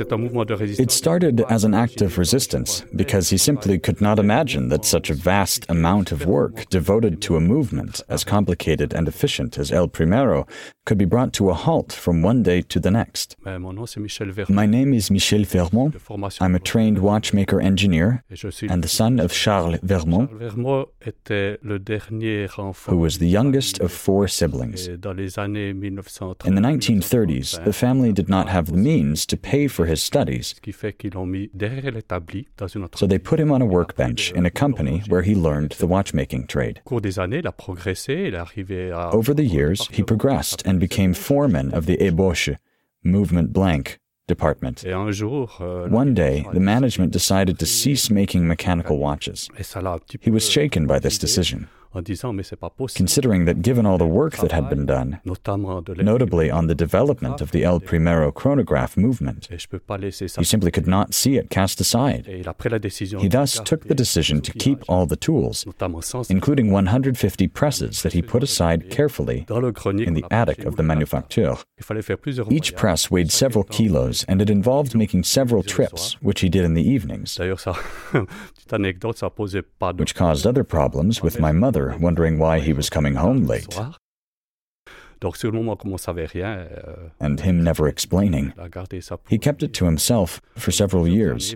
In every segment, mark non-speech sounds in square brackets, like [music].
It started as an act of resistance because he simply could not imagine that such a vast amount of work devoted to a movement as complicated and efficient as El Primero could be brought to a halt from one day to the next. My name is Michel Vermot. I'm a trained watchmaker engineer and the son of Charles Vermot, who was the youngest of four siblings. In the 1930s, the family did not have the means to pay for his studies, so they put him on a workbench in a company where he learned the watchmaking trade. Over the years, he progressed and became foreman of the ébauche, movement blank, department. One day, the management decided to cease making mechanical watches. He was shaken by this decision considering that given all the work that had been done, notably on the development of the El Primero chronograph movement, he simply could not see it cast aside. He thus took the decision to keep all the tools, including 150 presses that he put aside carefully in the attic of the manufacture. Each press weighed several kilos, and it involved making several trips, which he did in the evenings, [laughs] which caused other problems with my mother wondering why he was coming home late. Euh, and him never explaining. He kept it to himself for several years,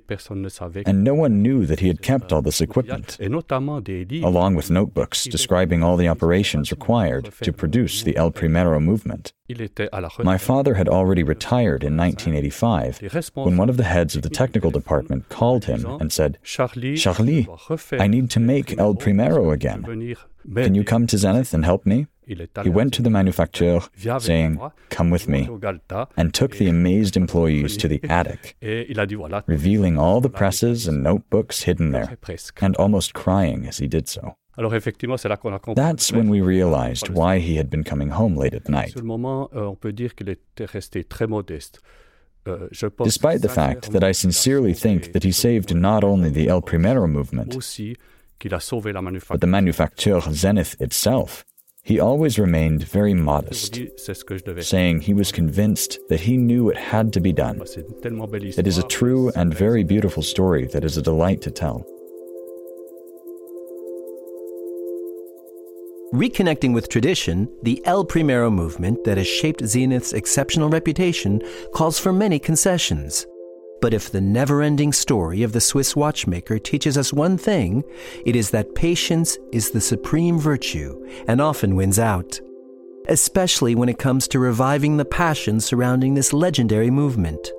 and no one knew that he had kept all this equipment, along with notebooks describing all the operations required to produce the El Primero movement. My father had already retired in 1985 when one of the heads of the technical department called him and said, Charlie, I need to make El Primero again. Can you come to Zenith and help me? He went to the manufacturer, saying, Come with me, and took the amazed employees to the attic, [laughs] revealing all the presses and notebooks hidden there, and almost crying as he did so. That's when we realized why he had been coming home late at night. Euh, euh, Despite the fact that I sincerely think that he saved not only the El Primero movement, but the manufacture Zenith itself, he always remained very modest, saying he was convinced that he knew it had to be done. It is a true and very beautiful story that is a delight to tell. Reconnecting with tradition, the El Primero movement that has shaped Zenith's exceptional reputation calls for many concessions. But if the never ending story of the Swiss watchmaker teaches us one thing, it is that patience is the supreme virtue and often wins out. Especially when it comes to reviving the passion surrounding this legendary movement.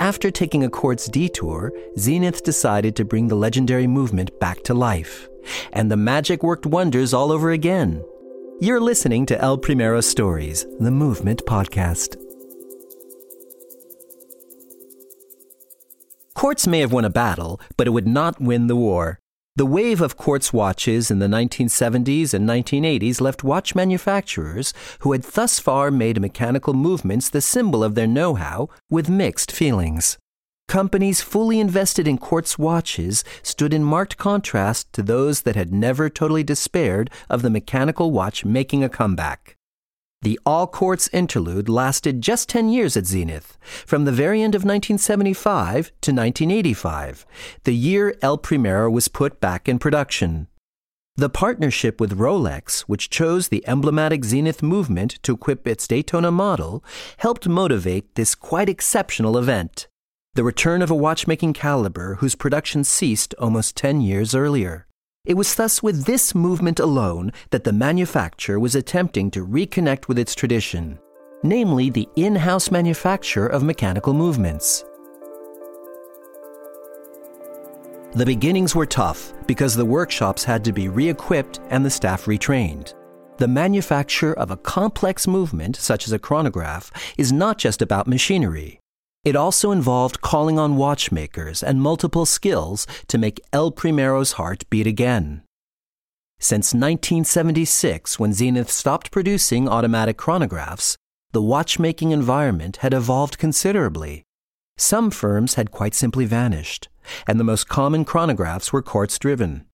After taking a quartz detour, Zenith decided to bring the legendary movement back to life. And the magic worked wonders all over again. You're listening to El Primero Stories, the Movement Podcast. Quartz may have won a battle, but it would not win the war. The wave of quartz watches in the 1970s and 1980s left watch manufacturers who had thus far made mechanical movements the symbol of their know how with mixed feelings. Companies fully invested in quartz watches stood in marked contrast to those that had never totally despaired of the mechanical watch making a comeback. The All Quartz interlude lasted just 10 years at Zenith, from the very end of 1975 to 1985, the year El Primero was put back in production. The partnership with Rolex, which chose the emblematic Zenith movement to equip its Daytona model, helped motivate this quite exceptional event. The return of a watchmaking caliber whose production ceased almost 10 years earlier. It was thus with this movement alone that the manufacturer was attempting to reconnect with its tradition, namely the in house manufacture of mechanical movements. The beginnings were tough because the workshops had to be re equipped and the staff retrained. The manufacture of a complex movement, such as a chronograph, is not just about machinery. It also involved calling on watchmakers and multiple skills to make El Primero's heart beat again. Since 1976, when Zenith stopped producing automatic chronographs, the watchmaking environment had evolved considerably. Some firms had quite simply vanished, and the most common chronographs were quartz driven.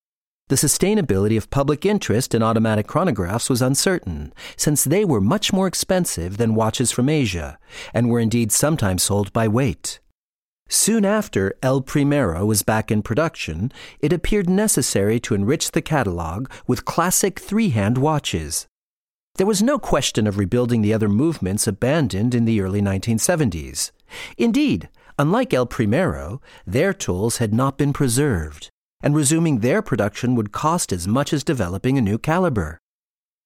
The sustainability of public interest in automatic chronographs was uncertain, since they were much more expensive than watches from Asia, and were indeed sometimes sold by weight. Soon after El Primero was back in production, it appeared necessary to enrich the catalog with classic three hand watches. There was no question of rebuilding the other movements abandoned in the early 1970s. Indeed, unlike El Primero, their tools had not been preserved, and resuming their production would cost as much as developing a new caliber.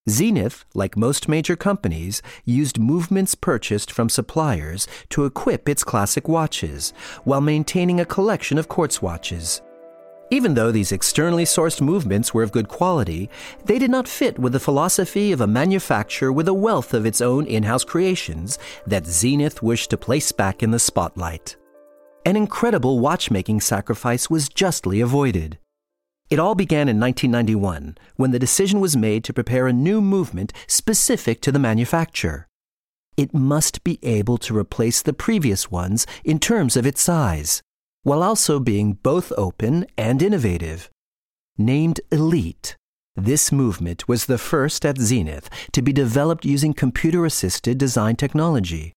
Zenith, like most major companies, used movements purchased from suppliers to equip its classic watches, while maintaining a collection of quartz watches. Even though these externally sourced movements were of good quality, they did not fit with the philosophy of a manufacturer with a wealth of its own in house creations that Zenith wished to place back in the spotlight. An incredible watchmaking sacrifice was justly avoided. It all began in 1991 when the decision was made to prepare a new movement specific to the manufacturer. It must be able to replace the previous ones in terms of its size, while also being both open and innovative. Named Elite, this movement was the first at Zenith to be developed using computer assisted design technology.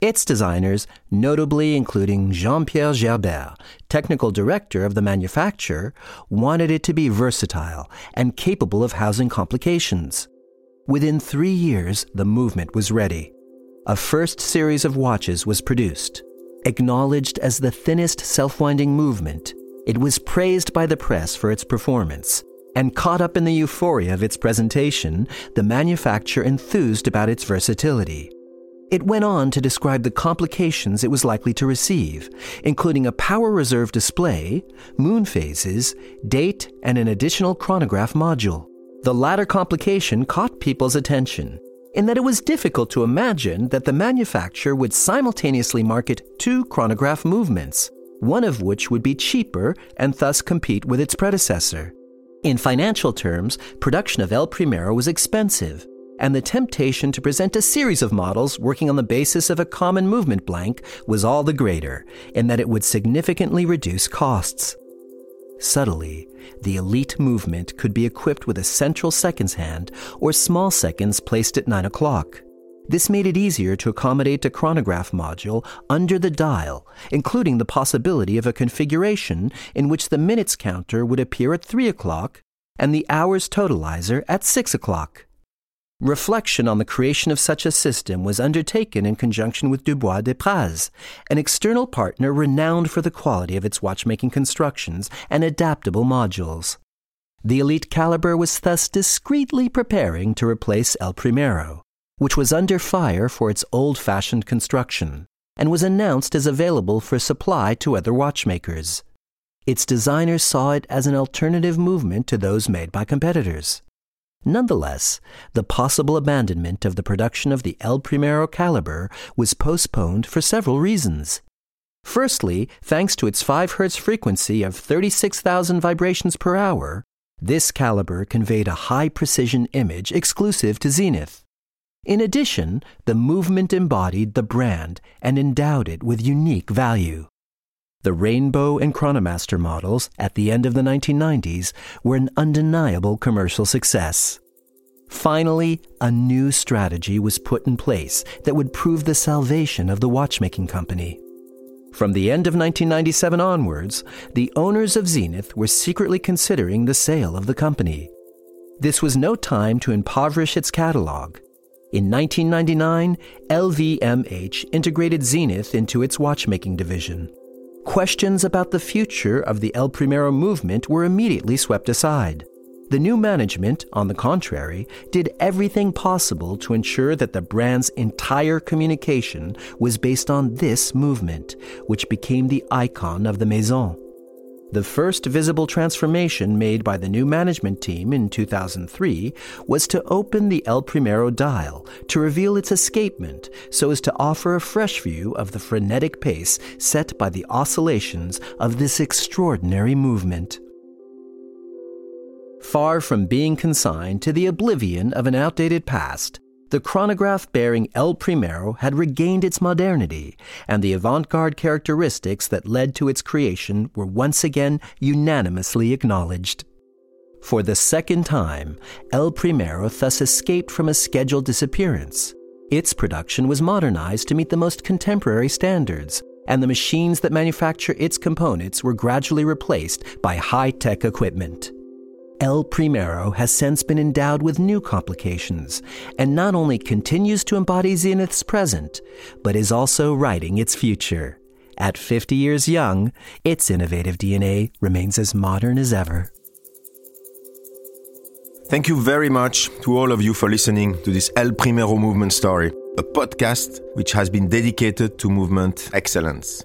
Its designers, notably including Jean Pierre Gerbert, technical director of the manufacturer, wanted it to be versatile and capable of housing complications. Within three years, the movement was ready. A first series of watches was produced. Acknowledged as the thinnest self winding movement, it was praised by the press for its performance. And caught up in the euphoria of its presentation, the manufacturer enthused about its versatility. It went on to describe the complications it was likely to receive, including a power reserve display, moon phases, date, and an additional chronograph module. The latter complication caught people's attention in that it was difficult to imagine that the manufacturer would simultaneously market two chronograph movements, one of which would be cheaper and thus compete with its predecessor. In financial terms, production of El Primero was expensive, and the temptation to present a series of models working on the basis of a common movement blank was all the greater, in that it would significantly reduce costs. Subtly, the elite movement could be equipped with a central seconds hand or small seconds placed at 9 o'clock. This made it easier to accommodate a chronograph module under the dial, including the possibility of a configuration in which the minutes counter would appear at 3 o'clock and the hours totalizer at 6 o'clock. Reflection on the creation of such a system was undertaken in conjunction with Dubois Dépraz, an external partner renowned for the quality of its watchmaking constructions and adaptable modules. The elite caliber was thus discreetly preparing to replace El Primero, which was under fire for its old fashioned construction, and was announced as available for supply to other watchmakers. Its designers saw it as an alternative movement to those made by competitors. Nonetheless, the possible abandonment of the production of the El Primero caliber was postponed for several reasons. Firstly, thanks to its 5 Hz frequency of 36,000 vibrations per hour, this caliber conveyed a high precision image exclusive to Zenith. In addition, the movement embodied the brand and endowed it with unique value. The Rainbow and Chronomaster models at the end of the 1990s were an undeniable commercial success. Finally, a new strategy was put in place that would prove the salvation of the watchmaking company. From the end of 1997 onwards, the owners of Zenith were secretly considering the sale of the company. This was no time to impoverish its catalog. In 1999, LVMH integrated Zenith into its watchmaking division questions about the future of the El Primero movement were immediately swept aside. The new management, on the contrary, did everything possible to ensure that the brand's entire communication was based on this movement, which became the icon of the Maison. The first visible transformation made by the new management team in 2003 was to open the El Primero dial to reveal its escapement so as to offer a fresh view of the frenetic pace set by the oscillations of this extraordinary movement. Far from being consigned to the oblivion of an outdated past, the chronograph bearing El Primero had regained its modernity, and the avant garde characteristics that led to its creation were once again unanimously acknowledged. For the second time, El Primero thus escaped from a scheduled disappearance. Its production was modernized to meet the most contemporary standards, and the machines that manufacture its components were gradually replaced by high tech equipment. El Primero has since been endowed with new complications and not only continues to embody Zenith's present, but is also writing its future. At 50 years young, its innovative DNA remains as modern as ever. Thank you very much to all of you for listening to this El Primero movement story, a podcast which has been dedicated to movement excellence.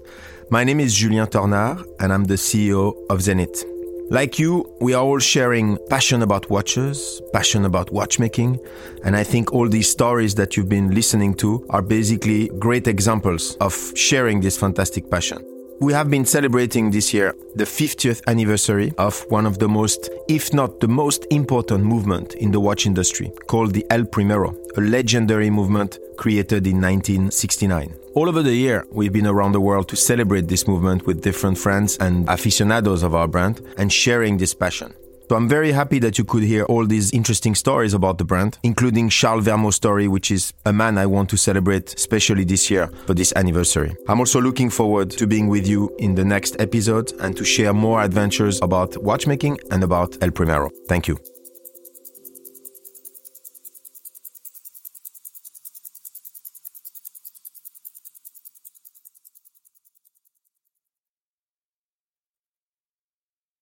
My name is Julien Tornare, and I'm the CEO of Zenith. Like you, we are all sharing passion about watches, passion about watchmaking, and I think all these stories that you've been listening to are basically great examples of sharing this fantastic passion. We have been celebrating this year the 50th anniversary of one of the most, if not the most important movement in the watch industry, called the El Primero, a legendary movement created in 1969. All over the year, we've been around the world to celebrate this movement with different friends and aficionados of our brand and sharing this passion. So I'm very happy that you could hear all these interesting stories about the brand, including Charles Vermot's story, which is a man I want to celebrate, especially this year for this anniversary. I'm also looking forward to being with you in the next episode and to share more adventures about watchmaking and about El Primero. Thank you.